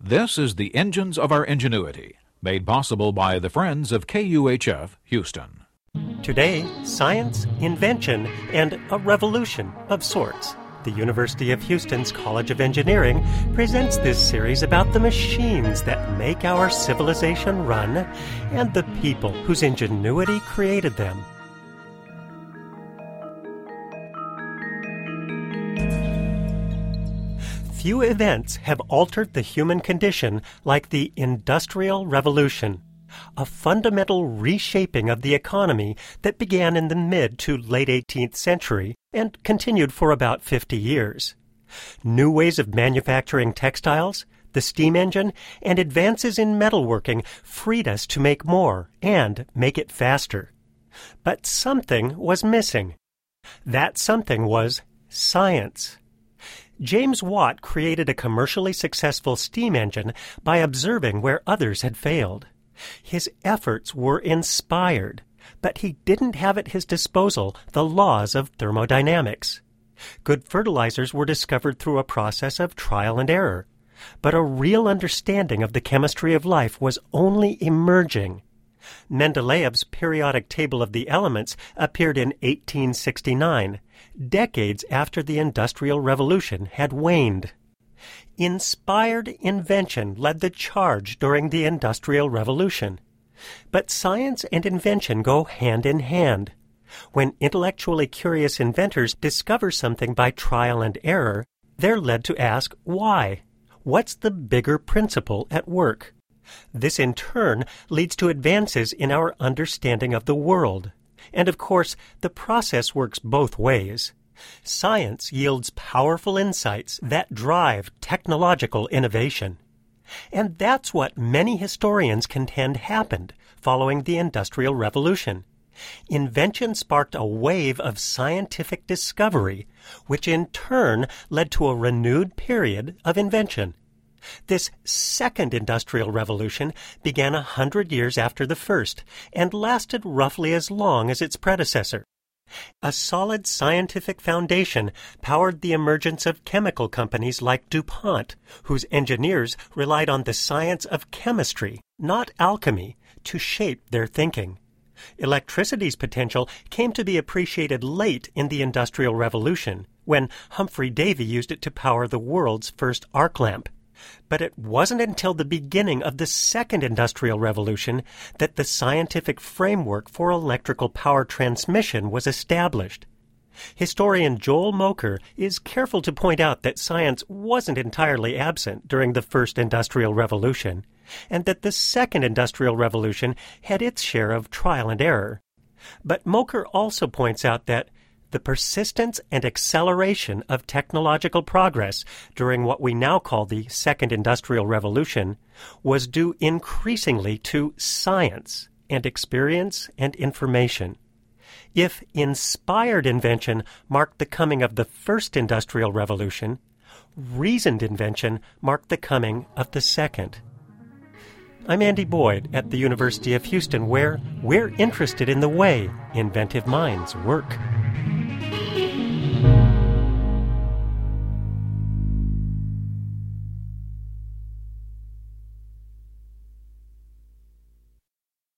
This is the Engines of Our Ingenuity, made possible by the Friends of KUHF Houston. Today, science, invention, and a revolution of sorts. The University of Houston's College of Engineering presents this series about the machines that make our civilization run and the people whose ingenuity created them. Few events have altered the human condition like the Industrial Revolution, a fundamental reshaping of the economy that began in the mid to late 18th century and continued for about 50 years. New ways of manufacturing textiles, the steam engine, and advances in metalworking freed us to make more and make it faster. But something was missing. That something was science. James Watt created a commercially successful steam engine by observing where others had failed. His efforts were inspired, but he didn't have at his disposal the laws of thermodynamics. Good fertilizers were discovered through a process of trial and error, but a real understanding of the chemistry of life was only emerging. Mendeleev's periodic table of the elements appeared in 1869, decades after the Industrial Revolution had waned. Inspired invention led the charge during the Industrial Revolution. But science and invention go hand in hand. When intellectually curious inventors discover something by trial and error, they're led to ask why. What's the bigger principle at work? This in turn leads to advances in our understanding of the world. And of course, the process works both ways. Science yields powerful insights that drive technological innovation. And that's what many historians contend happened following the Industrial Revolution. Invention sparked a wave of scientific discovery, which in turn led to a renewed period of invention. This second industrial revolution began a hundred years after the first and lasted roughly as long as its predecessor. A solid scientific foundation powered the emergence of chemical companies like DuPont, whose engineers relied on the science of chemistry, not alchemy, to shape their thinking. Electricity's potential came to be appreciated late in the Industrial Revolution, when Humphry Davy used it to power the world's first arc lamp. But it wasn't until the beginning of the second industrial revolution that the scientific framework for electrical power transmission was established. Historian Joel Mokyr is careful to point out that science wasn't entirely absent during the first industrial revolution, and that the second industrial revolution had its share of trial and error. But Mokyr also points out that the persistence and acceleration of technological progress during what we now call the Second Industrial Revolution was due increasingly to science and experience and information. If inspired invention marked the coming of the First Industrial Revolution, reasoned invention marked the coming of the Second. I'm Andy Boyd at the University of Houston, where we're interested in the way inventive minds work.